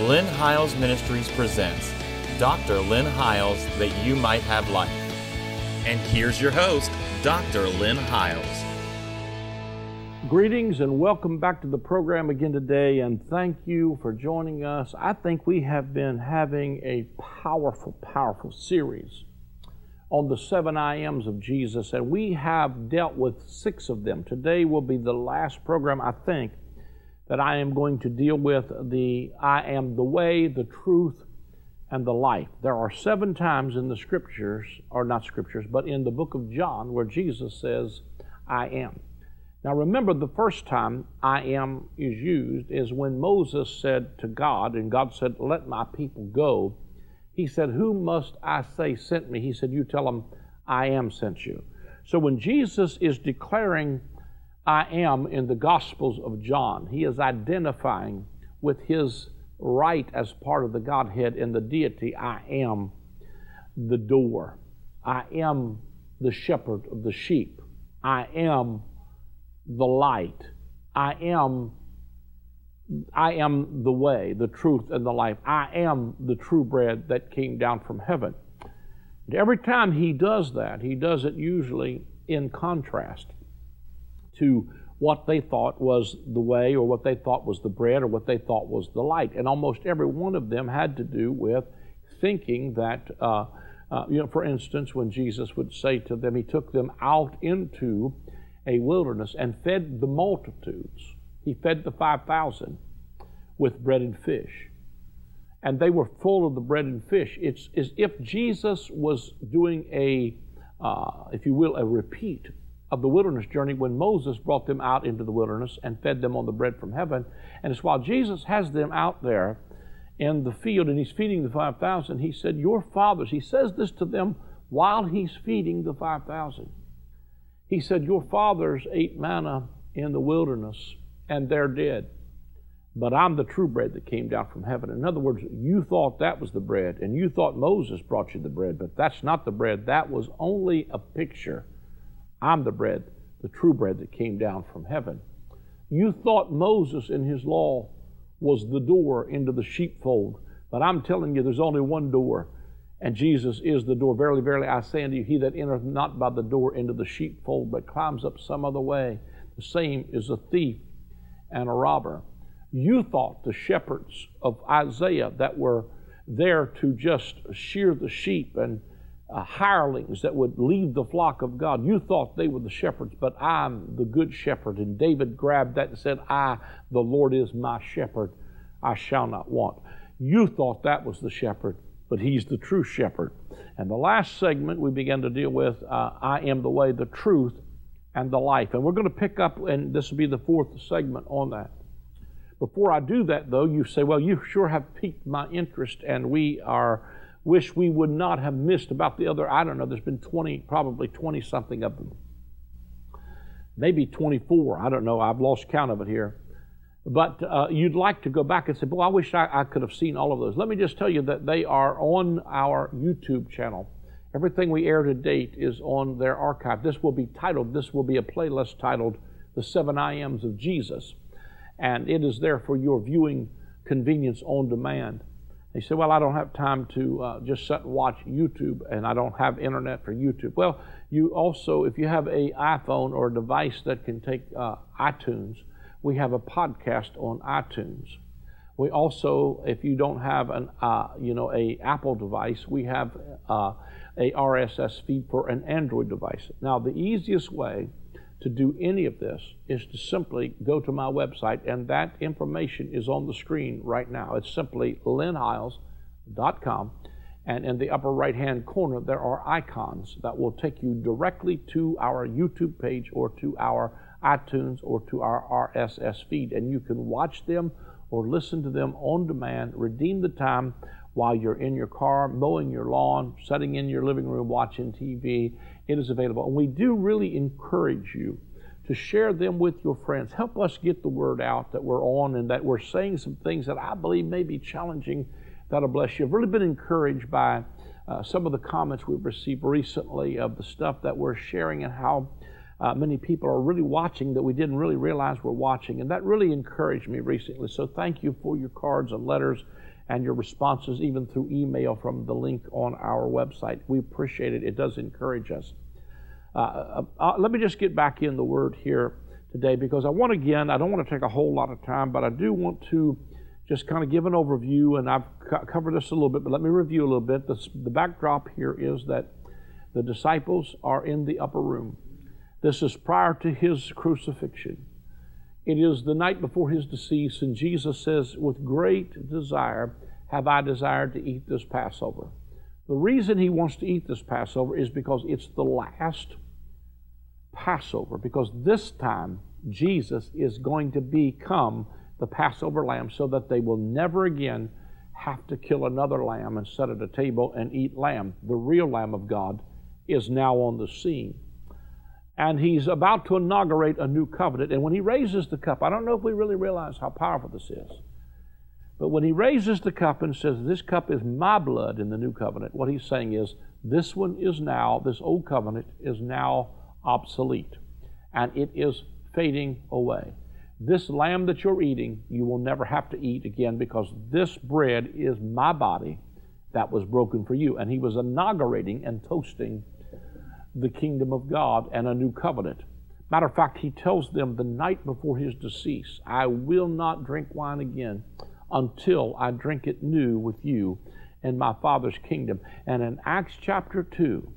Lynn Hiles Ministries presents Dr. Lynn Hiles That You Might Have Life. And here's your host, Dr. Lynn Hiles. Greetings and welcome back to the program again today, and thank you for joining us. I think we have been having a powerful, powerful series on the seven I ams of Jesus, and we have dealt with six of them. Today will be the last program, I think, that I am going to deal with the I am the way, the truth, and the life. There are seven times in the scriptures, or not scriptures, but in the book of John where Jesus says, I am. Now remember, the first time I am is used is when Moses said to God, and God said, Let my people go. He said, Who must I say sent me? He said, You tell them, I am sent you. So when Jesus is declaring, I am in the Gospels of John, he is identifying with his right as part of the Godhead in the deity. I am the door. I am the shepherd of the sheep. I am the light. I am I am the way, the truth, and the life. I am the true bread that came down from heaven. And every time he does that, he does it usually in contrast to what they thought was the way, or what they thought was the bread, or what they thought was the light. And almost every one of them had to do with thinking that, uh, uh, you know, for instance, when Jesus would say to them, he took them out into a wilderness and fed the multitudes. He fed the 5,000 with bread and fish. And they were full of the bread and fish. It's as if Jesus was doing a, uh, if you will, a repeat of the wilderness journey when Moses brought them out into the wilderness and fed them on the bread from heaven. And it's while Jesus has them out there in the field and he's feeding the 5,000, he said, Your fathers, he says this to them while he's feeding the 5,000. He said, Your fathers ate manna in the wilderness, and they're dead. But I'm the true bread that came down from heaven. In other words, you thought that was the bread, and you thought Moses brought you the bread, but that's not the bread. That was only a picture. I'm the bread, the true bread that came down from heaven. You thought Moses and his law was the door into the sheepfold, but I'm telling you, there's only one door, and Jesus is the door. Verily, verily, I say unto you, he that entereth not by the door into the sheepfold, but climbs up some other way, the same is a thief and a robber. You thought the shepherds of Isaiah that were there to just shear the sheep and uh, hirelings that would leave the flock of God. You thought they were the shepherds, but I'm the good shepherd. And David grabbed that and said, I, the Lord is my shepherd, I shall not want. You thought that was the shepherd, but he's the true shepherd. And the last segment we began to deal with uh, I am the way, the truth, and the life. And we're going to pick up, and this will be the fourth segment on that. Before I do that, though, you say, Well, you sure have piqued my interest, and we are wish we would not have missed about the other, I don't know, there's been 20, probably 20 something of them. Maybe 24, I don't know, I've lost count of it here but uh, you'd like to go back and say, Boy, I wish I, I, could have seen all of those. Let me just tell you that they are on our YouTube channel. Everything we air to date is on their archive. This will be titled, this will be a playlist titled The Seven I Ams of Jesus. And it is there for your viewing convenience on demand. They said, Well, I don't have time to uh, just sit and watch YouTube, and I don't have internet for YouTube. Well, you also, if you have a iPhone or a device that can take uh, iTunes, we have a podcast on iTunes. We also, if you don't have an, uh, you know, a Apple device, we have uh, a RSS feed for an Android device. Now, the easiest way to do any of this is to simply go to my website, and that information is on the screen right now. It's simply lynnhiles.com, and in the upper right hand corner, there are icons that will take you directly to our YouTube page or to our iTunes or to our RSS feed, and you can watch them or listen to them on demand, redeem the time while you're in your car, mowing your lawn, sitting in your living room, watching TV. It is available. And we do really encourage you to share them with your friends. Help us get the word out that we're on and that we're saying some things that I believe may be challenging. That'll bless you. I've really been encouraged by uh, some of the comments we've received recently of the stuff that we're sharing and how uh, many people are really watching that we didn't really realize we're watching. And that really encouraged me recently. So thank you for your cards and letters and your responses, even through email from the link on our website. We appreciate it. It does encourage us. Uh, uh, uh let me just get back in the word here today because I want, again, I don't want to take a whole lot of time, but I do want to just kind of give an overview, and I've covered this a little bit, but let me review a little bit. The, the backdrop here is that the disciples are in the upper room. This is prior to his crucifixion. It is the night before his decease, and Jesus says, With great desire have I desired to eat this Passover. The reason he wants to eat this Passover is because it's the last Passover, because this time Jesus is going to become the Passover lamb so that they will never again have to kill another lamb and set at a table and eat lamb. The real Lamb of God is now on the scene. And he's about to inaugurate a new covenant. And when he raises the cup, I don't know if we really realize how powerful this is. But when he raises the cup and says, This cup is my blood in the new covenant, what he's saying is, This one is now, this old covenant is now obsolete. And it is fading away. This lamb that you're eating, you will never have to eat again because this bread is my body that was broken for you. And he was inaugurating and toasting the kingdom of God and a new covenant. Matter of fact, he tells them the night before his decease, I will not drink wine again until I drink it new with you in my Father's kingdom. And in Acts chapter 2,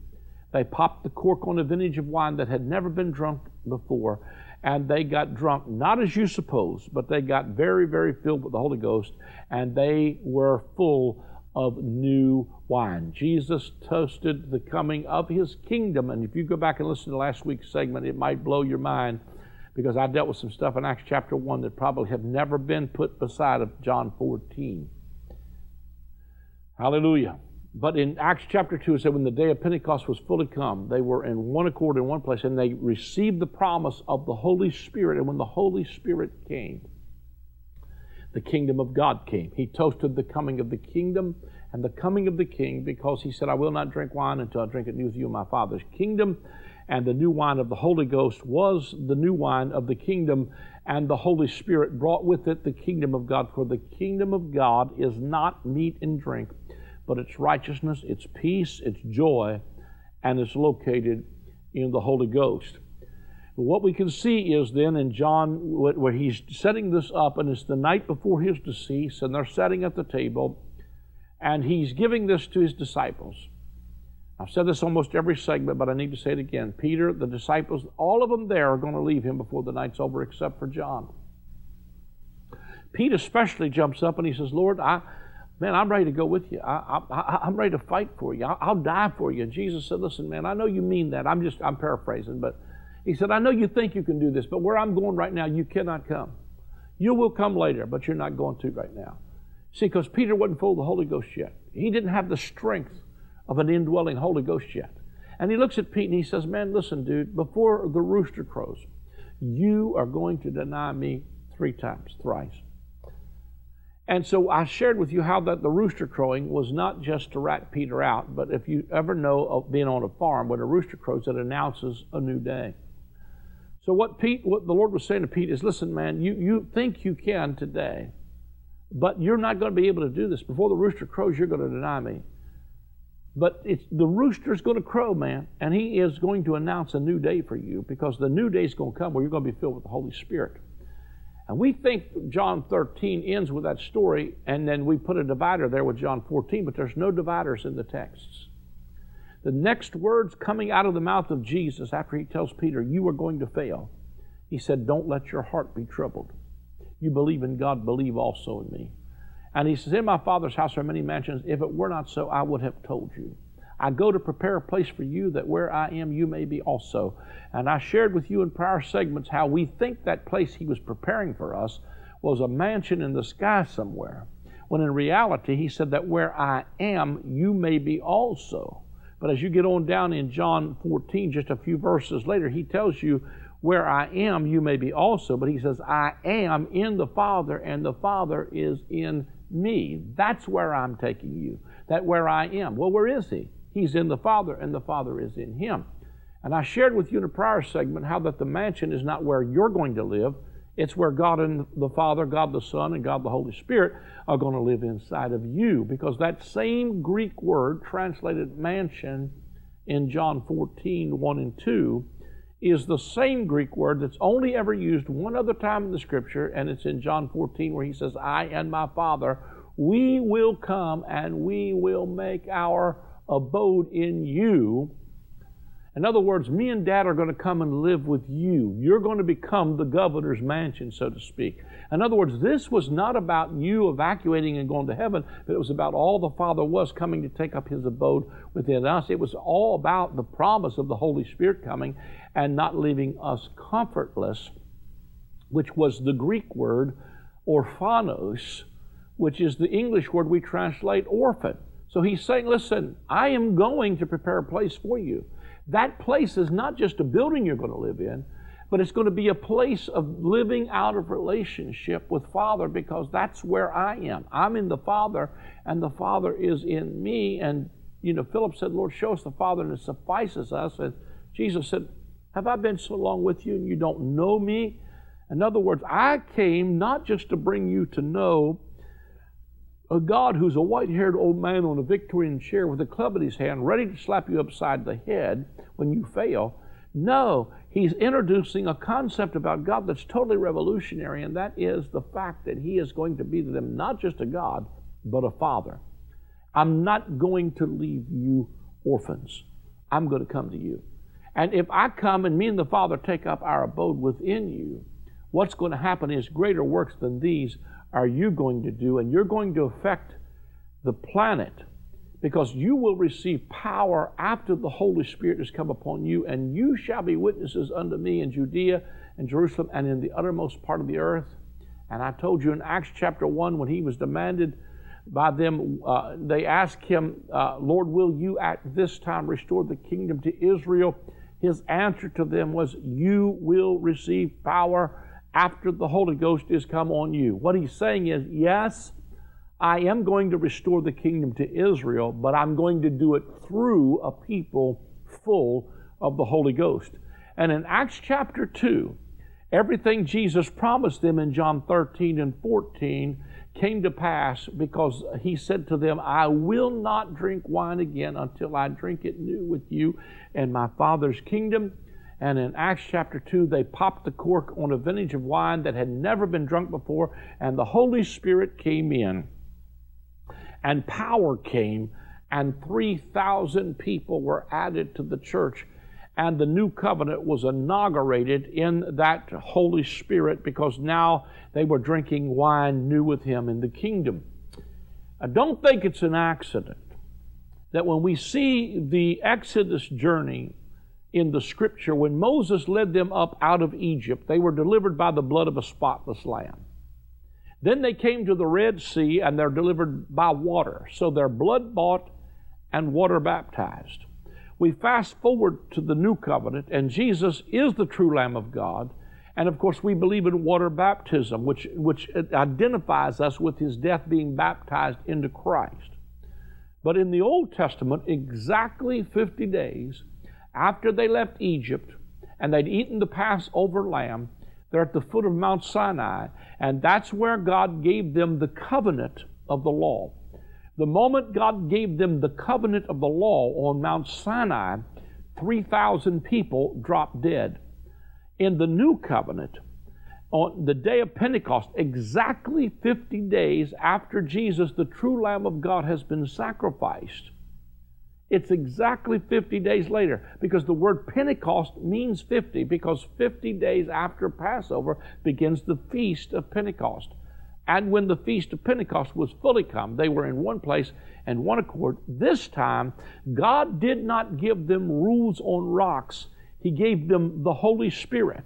they popped the cork on a vintage of wine that had never been drunk before, and they got drunk, not as you suppose, but they got very, very filled with the Holy Ghost, and they were full of new wine. Jesus toasted the coming of his kingdom. And if you go back and listen to last week's segment, it might blow your mind because I dealt with some stuff in Acts chapter 1 that probably have never been put beside of John 14. Hallelujah. But in Acts chapter 2, it said, when the day of Pentecost was fully come, they were in one accord in one place, and they received the promise of the Holy Spirit. And when the Holy Spirit came, the kingdom of God came. He toasted the coming of the kingdom and the coming of the king because he said, I will not drink wine until I drink it new with you in my Father's kingdom. And the new wine of the Holy Ghost was the new wine of the kingdom, and the Holy Spirit brought with it the kingdom of God. For the kingdom of God is not meat and drink, but it's righteousness, it's peace, it's joy, and it's located in the Holy Ghost. What we can see is then in John, where he's setting this up, and it's the night before his decease, and they're sitting at the table, and he's giving this to his disciples. I've said this almost every segment, but I need to say it again. Peter, the disciples, all of them there are going to leave him before the night's over, except for John. Pete especially jumps up and he says, Lord, I, man, I'm ready to go with you. I, I, am ready to fight for you. I'll, I'll die for you. And Jesus said, listen, man, I know you mean that. I'm just, I'm paraphrasing, but he said, I know you think you can do this, but where I'm going right now, you cannot come. You will come later, but you're not going to right now. See, because Peter wasn't full of the Holy Ghost yet. He didn't have the strength of an indwelling Holy Ghost yet. And he looks at Pete and he says, Man, listen, dude, before the rooster crows, you are going to deny me three times, thrice. And so I shared with you how that the rooster crowing was not just to rat Peter out, but if you ever know of being on a farm, when a rooster crows, it announces a new day. So what Pete, what the Lord was saying to Pete is, listen, man, you, you think you can today, but you're not going to be able to do this. Before the rooster crows, you're going to deny me. But it's the rooster's going to crow, man, and he is going to announce a new day for you because the new day is going to come where you're going to be filled with the Holy Spirit. And we think John 13 ends with that story, and then we put a divider there with John 14, but there's no dividers in the texts. The next words coming out of the mouth of Jesus after he tells Peter, You are going to fail, he said, Don't let your heart be troubled. You believe in God, believe also in me. And he says, In my Father's house are many mansions. If it were not so, I would have told you. I go to prepare a place for you that where I am, you may be also. And I shared with you in prior segments how we think that place he was preparing for us was a mansion in the sky somewhere. When in reality, he said that where I am, you may be also. But as you get on down in John 14, just a few verses later, he tells you, Where I am, you may be also. But he says, I am in the Father, and the Father is in me. That's where I'm taking you. That where I am. Well, where is he? He's in the Father, and the Father is in him. And I shared with you in a prior segment how that the mansion is not where you're going to live, it's where God and the Father, God the Son, and God the Holy Spirit are going to live inside of you. Because that same Greek word translated mansion in John 14, 1 and 2, is the same Greek word that's only ever used one other time in the scripture, and it's in John 14 where he says, I and my Father, we will come and we will make our abode in you in other words, me and dad are going to come and live with you. You're going to become the governor's mansion, so to speak. In other words, this was not about you evacuating and going to heaven, but it was about all the Father was coming to take up his abode within us. It was all about the promise of the Holy Spirit coming and not leaving us comfortless, which was the Greek word orphanos, which is the English word we translate orphan. So he's saying, listen, I am going to prepare a place for you. That place is not just a building you're going to live in, but it's going to be a place of living out of relationship with Father because that's where I am. I'm in the Father, and the Father is in me. And, you know, Philip said, Lord, show us the Father, and it suffices us. And Jesus said, Have I been so long with you, and you don't know me? In other words, I came not just to bring you to know a God who's a white haired old man on a Victorian chair with a club in his hand, ready to slap you upside the head when you fail. No, he's introducing a concept about God that's totally revolutionary, and that is the fact that he is going to be to them not just a God, but a father. I'm not going to leave you orphans. I'm going to come to you. And if I come and me and the Father take up our abode within you, what's going to happen is greater works than these are you going to do? And you're going to affect the planet because you will receive power after the Holy Spirit has come upon you, and you shall be witnesses unto me in Judea and Jerusalem and in the uttermost part of the earth. And I told you in Acts chapter 1 when he was demanded by them, uh, they asked him, uh, Lord, will you at this time restore the kingdom to Israel? His answer to them was, You will receive power after the Holy Ghost is come on you. What he's saying is, yes, I am going to restore the kingdom to Israel, but I'm going to do it through a people full of the Holy Ghost. And in Acts chapter 2, everything Jesus promised them in John 13 and 14 came to pass because he said to them, I will not drink wine again until I drink it new with you in my Father's kingdom. And in Acts chapter 2, they popped the cork on a vintage of wine that had never been drunk before, and the Holy Spirit came in. And power came, and 3,000 people were added to the church. And the new covenant was inaugurated in that Holy Spirit because now they were drinking wine new with Him in the kingdom. I don't think it's an accident that when we see the Exodus journey in the scripture when Moses led them up out of Egypt, they were delivered by the blood of a spotless lamb. Then they came to the Red Sea and they're delivered by water. So they're blood bought and water baptized. We fast forward to the new covenant, and Jesus is the true Lamb of God. And of course, we believe in water baptism, which, which identifies us with his death being baptized into Christ. But in the Old Testament, exactly 50 days after they left Egypt and they'd eaten the Passover lamb, they're at the foot of Mount Sinai, and that's where God gave them the covenant of the law. The moment God gave them the covenant of the law on Mount Sinai, 3,000 people dropped dead. In the new covenant, on the day of Pentecost, exactly 50 days after Jesus, the true Lamb of God, has been sacrificed, it's exactly 50 days later because the word Pentecost means 50 because 50 days after Passover begins the feast of Pentecost. And when the feast of Pentecost was fully come, they were in one place and one accord. This time, God did not give them rules on rocks, He gave them the Holy Spirit,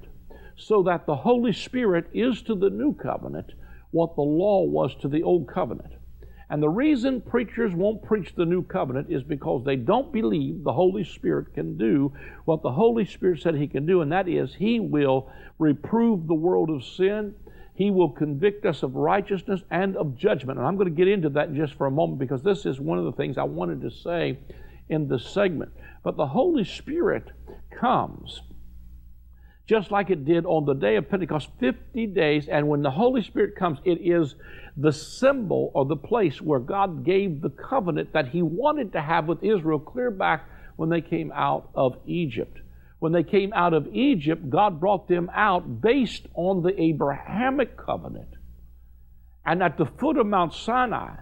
so that the Holy Spirit is to the new covenant what the law was to the old covenant. And the reason preachers won't preach the new covenant is because they don't believe the Holy Spirit can do what the Holy Spirit said He can do, and that is He will reprove the world of sin. He will convict us of righteousness and of judgment. And I'm going to get into that just for a moment because this is one of the things I wanted to say in this segment. But the Holy Spirit comes just like it did on the day of Pentecost 50 days. And when the Holy Spirit comes, it is the symbol or the place where God gave the covenant that He wanted to have with Israel clear back when they came out of Egypt. When they came out of Egypt, God brought them out based on the Abrahamic covenant. And at the foot of Mount Sinai,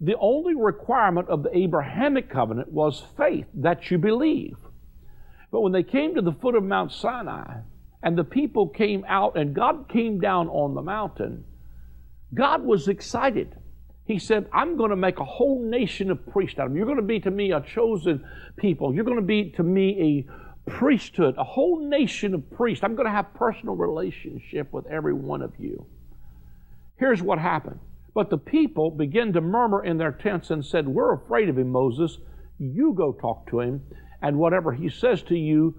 the only requirement of the Abrahamic covenant was faith that you believe. But when they came to the foot of Mount Sinai, and the people came out, and God came down on the mountain, God was excited. He said, I'm going to make a whole nation of priests out of them. You're going to be to me a chosen people. You're going to be to me a priesthood, a whole nation of priests. I'm going to have personal relationship with every one of you. Here's what happened. But the people began to murmur in their tents and said, We're afraid of him, Moses. You go talk to him, and whatever he says to you,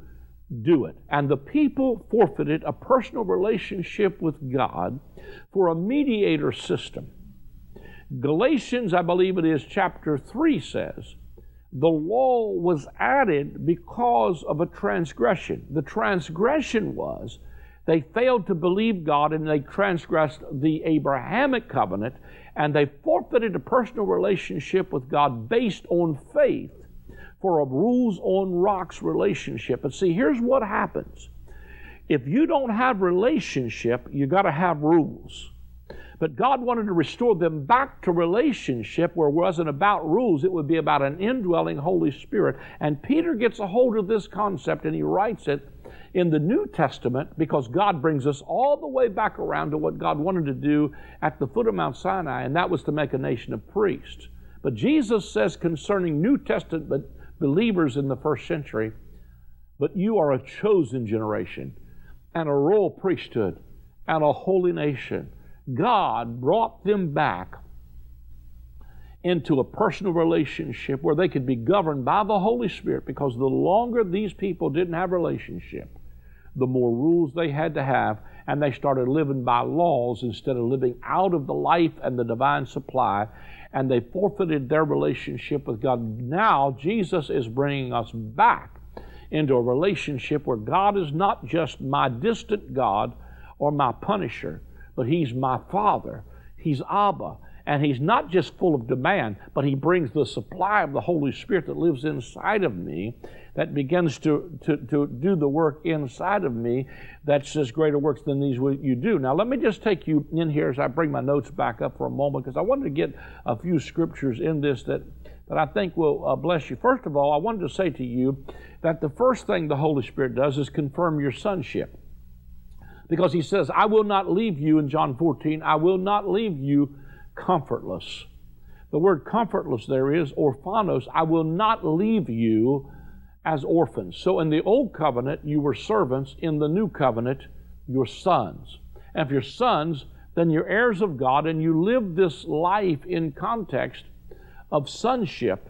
do it. And the people forfeited a personal relationship with God for a mediator system. Galatians, I believe it is, chapter 3 says, the law was added because of a transgression. The transgression was they failed to believe God and they transgressed the Abrahamic covenant and they forfeited a personal relationship with God based on faith for a rules on rocks relationship. And see, here's what happens. If you don't have relationship, you got to have rules. But God wanted to restore them back to relationship where it wasn't about rules, it would be about an indwelling Holy Spirit. And Peter gets a hold of this concept and he writes it in the New Testament because God brings us all the way back around to what God wanted to do at the foot of Mount Sinai, and that was to make a nation of priests. But Jesus says concerning New Testament believers in the first century, but you are a chosen generation and a royal priesthood and a holy nation. God brought them back into a personal relationship where they could be governed by the Holy Spirit because the longer these people didn't have relationship, the more rules they had to have, and they started living by laws instead of living out of the life and the divine supply, and they forfeited their relationship with God. Now, Jesus is bringing us back into a relationship where God is not just my distant God or my punisher, but He's my Father. He's Abba. And He's not just full of demand, but He brings the supply of the Holy Spirit that lives inside of me that begins to, to, to do the work inside of me that says greater works than these you do. Now, let me just take you in here as I bring my notes back up for a moment because I wanted to get a few scriptures in this that, that I think will uh, bless you. First of all, I wanted to say to you that the first thing the Holy Spirit does is confirm your sonship because he says, I will not leave you in John 14, I will not leave you comfortless. The word comfortless there is orphanos, I will not leave you as orphans. So in the old covenant, you were servants. In the new covenant, you're sons. And if you're sons, then you're heirs of God and you live this life in context of sonship.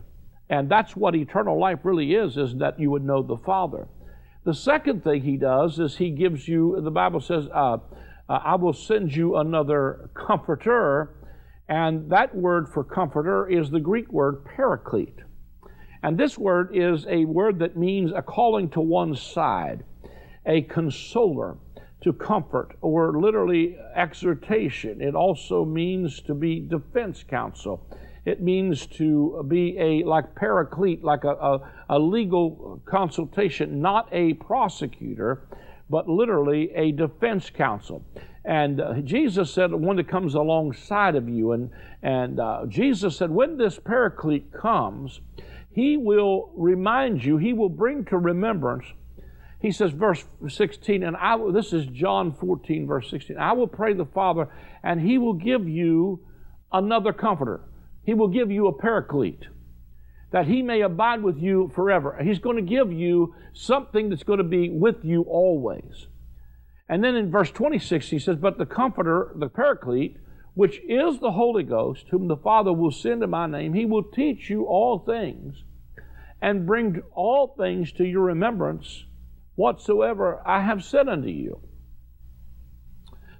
And that's what eternal life really is, is that you would know the Father. The second thing he does is he gives you, the Bible says, uh, uh, I will send you another comforter. And that word for comforter is the Greek word paraclete. And this word is a word that means a calling to one side, a consoler, to comfort, or literally exhortation. It also means to be defense counsel. It means to be a like paraclete, like a, a, a legal consultation, not a prosecutor, but literally a defense counsel. And uh, Jesus said, one that comes alongside of you. And, and uh, Jesus said, when this paraclete comes, he will remind you, he will bring to remembrance. He says, verse 16, and I will, this is John 14, verse 16. I will pray the Father, and he will give you another comforter. He will give you a paraclete that he may abide with you forever. He's going to give you something that's going to be with you always. And then in verse 26, he says, But the Comforter, the Paraclete, which is the Holy Ghost, whom the Father will send in my name, he will teach you all things and bring all things to your remembrance whatsoever I have said unto you.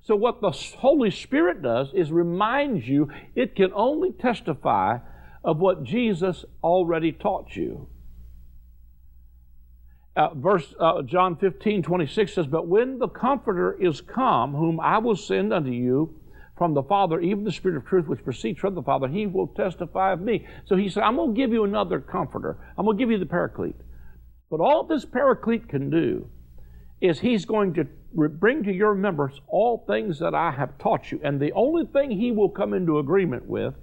So, what the Holy Spirit does is reminds you it can only testify of what Jesus already taught you. uh, verse uh, John 15, 26 says, But when the Comforter is come, whom I will send unto you from the Father, even the Spirit of truth which proceeds from the Father, he will testify of me. So he said, I'm going to give you another Comforter. I'm going to give you the Paraclete. But all this Paraclete can do is he's going to bring to your remembrance all things that I have taught you. And the only thing he will come into agreement with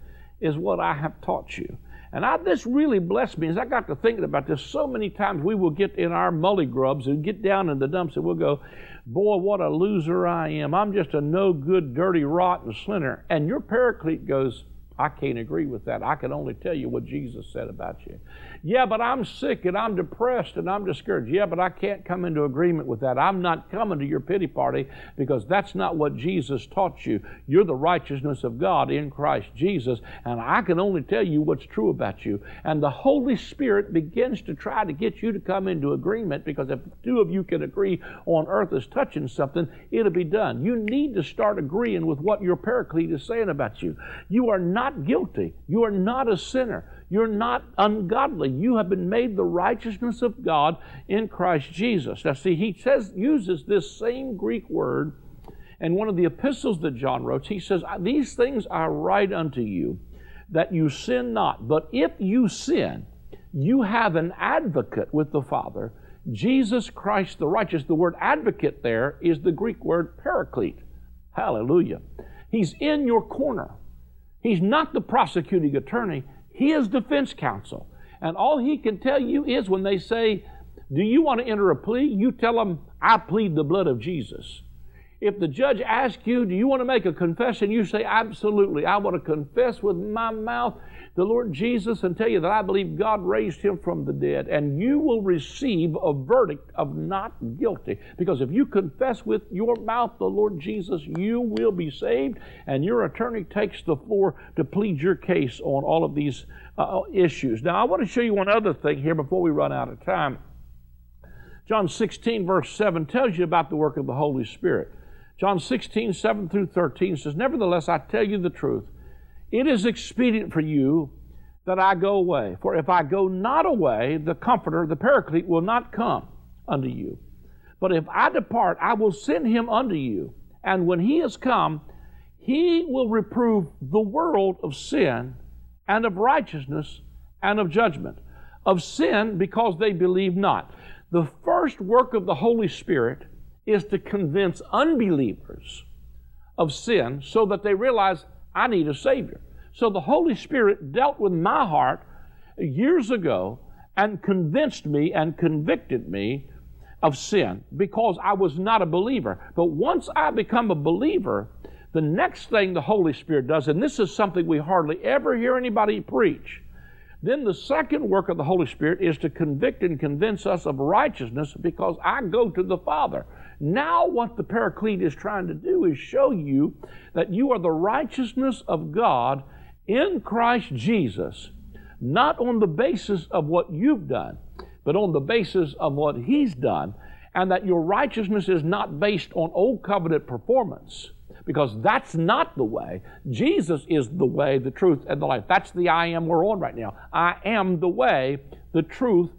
is what I have taught you. And I, this really blessed me as I got to thinking about this. So many times we will get in our mully grubs and get down in the dumps and we'll go, Boy, what a loser I am. I'm just a no good, dirty, rotten sinner. And your paraclete goes, I can't agree with that. I can only tell you what Jesus said about you. Yeah, but I'm sick and I'm depressed and I'm discouraged. Yeah, but I can't come into agreement with that. I'm not coming to your pity party because that's not what Jesus taught you. You're the righteousness of God in Christ Jesus, and I can only tell you what's true about you. And the Holy Spirit begins to try to get you to come into agreement because if two of you can agree on earth is touching something, it'll be done. You need to start agreeing with what your paraclete is saying about you. You are not guilty. You are not a sinner. You're not ungodly. You have been made the righteousness of God in Christ Jesus. Now, see, he says, uses this same Greek word in one of the epistles that John wrote. He says, These things I write unto you, that you sin not. But if you sin, you have an advocate with the Father, Jesus Christ the righteous. The word advocate there is the Greek word paraclete. Hallelujah. He's in your corner. He's not the prosecuting attorney. He is defense counsel. And all he can tell you is when they say, Do you want to enter a plea? You tell them, I plead the blood of Jesus. If the judge asks you, Do you want to make a confession? You say, Absolutely. I want to confess with my mouth the Lord Jesus and tell you that I believe God raised him from the dead, and you will receive a verdict of not guilty. Because if you confess with your mouth the Lord Jesus, you will be saved, and your attorney takes the floor to plead your case on all of these uh, issues. Now, I want to show you one other thing here before we run out of time. John 16, verse 7 tells you about the work of the Holy Spirit. John 16, 7 through 13 says, Nevertheless, I tell you the truth. It is expedient for you that I go away. For if I go not away, the Comforter, the Paraclete, will not come unto you. But if I depart, I will send him unto you. And when he is come, he will reprove the world of sin and of righteousness and of judgment. Of sin, because they believe not. The first work of the Holy Spirit is to convince unbelievers of sin so that they realize I need a Savior. So the Holy Spirit dealt with my heart years ago and convinced me and convicted me of sin because I was not a believer. But once I become a believer, the next thing the Holy Spirit does, and this is something we hardly ever hear anybody preach, then the second work of the Holy Spirit is to convict and convince us of righteousness because I go to the Father. Now, what the Paraclete is trying to do is show you that you are the righteousness of God in Christ Jesus, not on the basis of what you've done, but on the basis of what He's done, and that your righteousness is not based on old covenant performance, because that's not the way. Jesus is the way, the truth, and the life. That's the I am we're on right now. I am the way, the truth,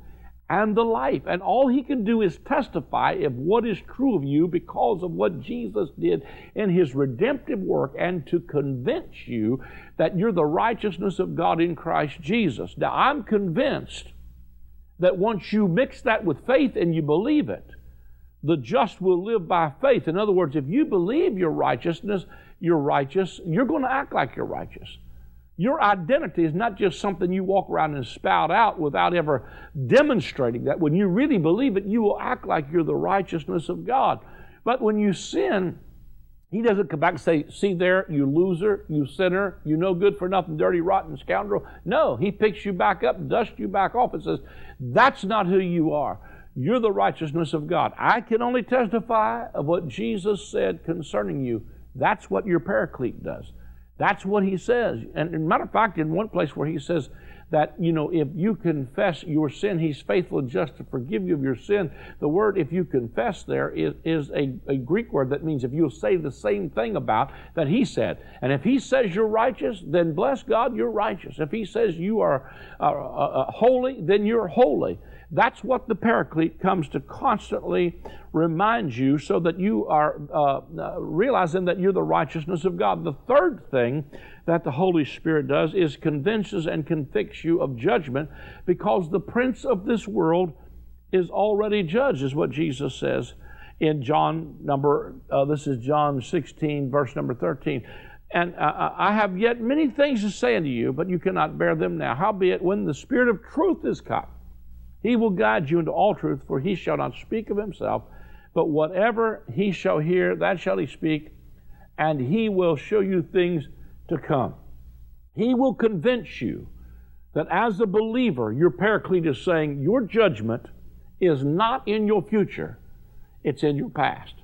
and the life. And all he can do is testify of what is true of you because of what Jesus did in his redemptive work and to convince you that you're the righteousness of God in Christ Jesus. Now, I'm convinced that once you mix that with faith and you believe it, the just will live by faith. In other words, if you believe your righteousness, you're righteous, you're going to act like you're righteous. Your identity is not just something you walk around and spout out without ever demonstrating that. When you really believe it, you will act like you're the righteousness of God. But when you sin, he doesn't come back and say, See there, you loser, you sinner, you no good for nothing, dirty, rotten scoundrel. No, he picks you back up, dusts you back off, and says, That's not who you are. You're the righteousness of God. I can only testify of what Jesus said concerning you. That's what your paraclete does. That's what he says. And, matter of fact, in one place where he says that, you know, if you confess your sin, He's faithful and just to forgive you of your sin. The word, if you confess, there is, is a, a Greek word that means if you'll say the same thing about that He said. And if He says you're righteous, then bless God, you're righteous. If He says you are uh, uh holy, then you're holy. That's what the Paraclete comes to constantly remind you so that you are uh, uh, realizing that you're the righteousness of God. The third thing that the Holy Spirit does is convinces and convicts you of judgment because the prince of this world is already judged, is what Jesus says in John number, uh, this is John 16, verse number 13. And uh, I have yet many things to say unto you, but you cannot bear them now. Howbeit, when the Spirit of truth is come, he will guide you into all truth, for he shall not speak of himself, but whatever he shall hear, that shall he speak, and he will show you things to come. He will convince you that as a believer, your paraclete is saying your judgment is not in your future, it's in your past.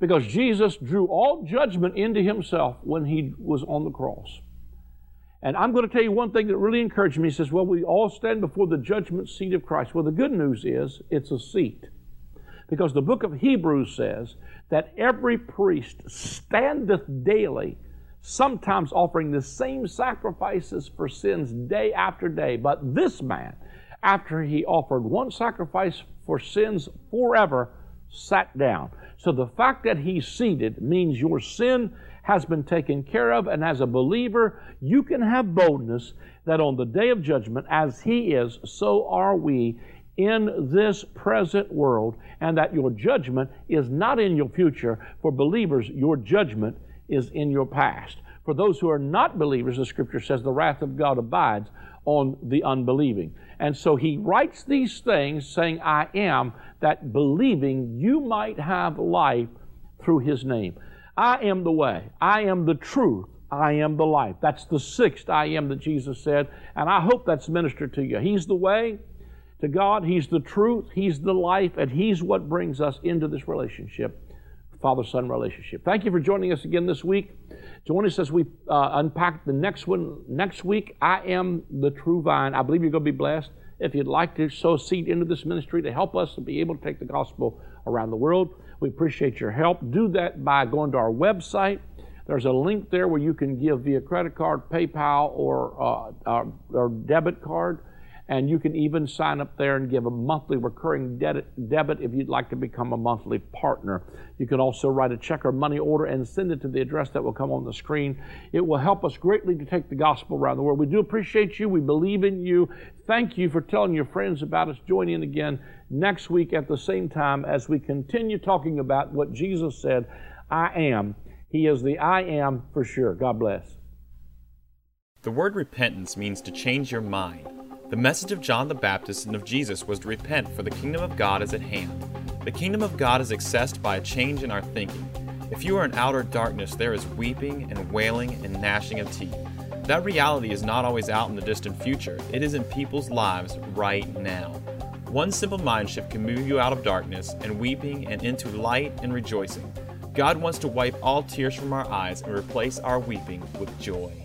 Because Jesus drew all judgment into himself when he was on the cross. And I'm going to tell you one thing that really encouraged me. He says, Well, we all stand before the judgment seat of Christ. Well, the good news is it's a seat. Because the book of Hebrews says that every priest standeth daily, sometimes offering the same sacrifices for sins day after day. But this man, after he offered one sacrifice for sins forever, sat down. So the fact that he's seated means your sin has been taken care of. And as a believer, you can have boldness that on the day of judgment, as He is, so are we in this present world, and that your judgment is not in your future. For believers, your judgment is in your past. For those who are not believers, the scripture says the wrath of God abides on the unbelieving. And so he writes these things saying, I am, that believing you might have life through his name. I am the way, I am the truth, I am the life. That's the sixth I am that Jesus said, and I hope that's ministered to you. He's the way to God, He's the truth, He's the life, and He's what brings us into this relationship, Father Son relationship. Thank you for joining us again this week. Join us as we uh, unpack the next one next week. I am the true vine. I believe you're going to be blessed. If you'd like to sow seed into this ministry to help us to be able to take the gospel around the world, we appreciate your help. Do that by going to our website. There's a link there where you can give via credit card, PayPal, or, uh, or debit card. And you can even sign up there and give a monthly recurring debit if you'd like to become a monthly partner. You can also write a check or money order and send it to the address that will come on the screen. It will help us greatly to take the gospel around the world. We do appreciate you. We believe in you. Thank you for telling your friends about us. Join in again next week at the same time as we continue talking about what Jesus said I am. He is the I am for sure. God bless. The word repentance means to change your mind. The message of John the Baptist and of Jesus was to repent, for the kingdom of God is at hand. The kingdom of God is accessed by a change in our thinking. If you are in outer darkness, there is weeping and wailing and gnashing of teeth. That reality is not always out in the distant future, it is in people's lives right now. One simple mind shift can move you out of darkness and weeping and into light and rejoicing. God wants to wipe all tears from our eyes and replace our weeping with joy.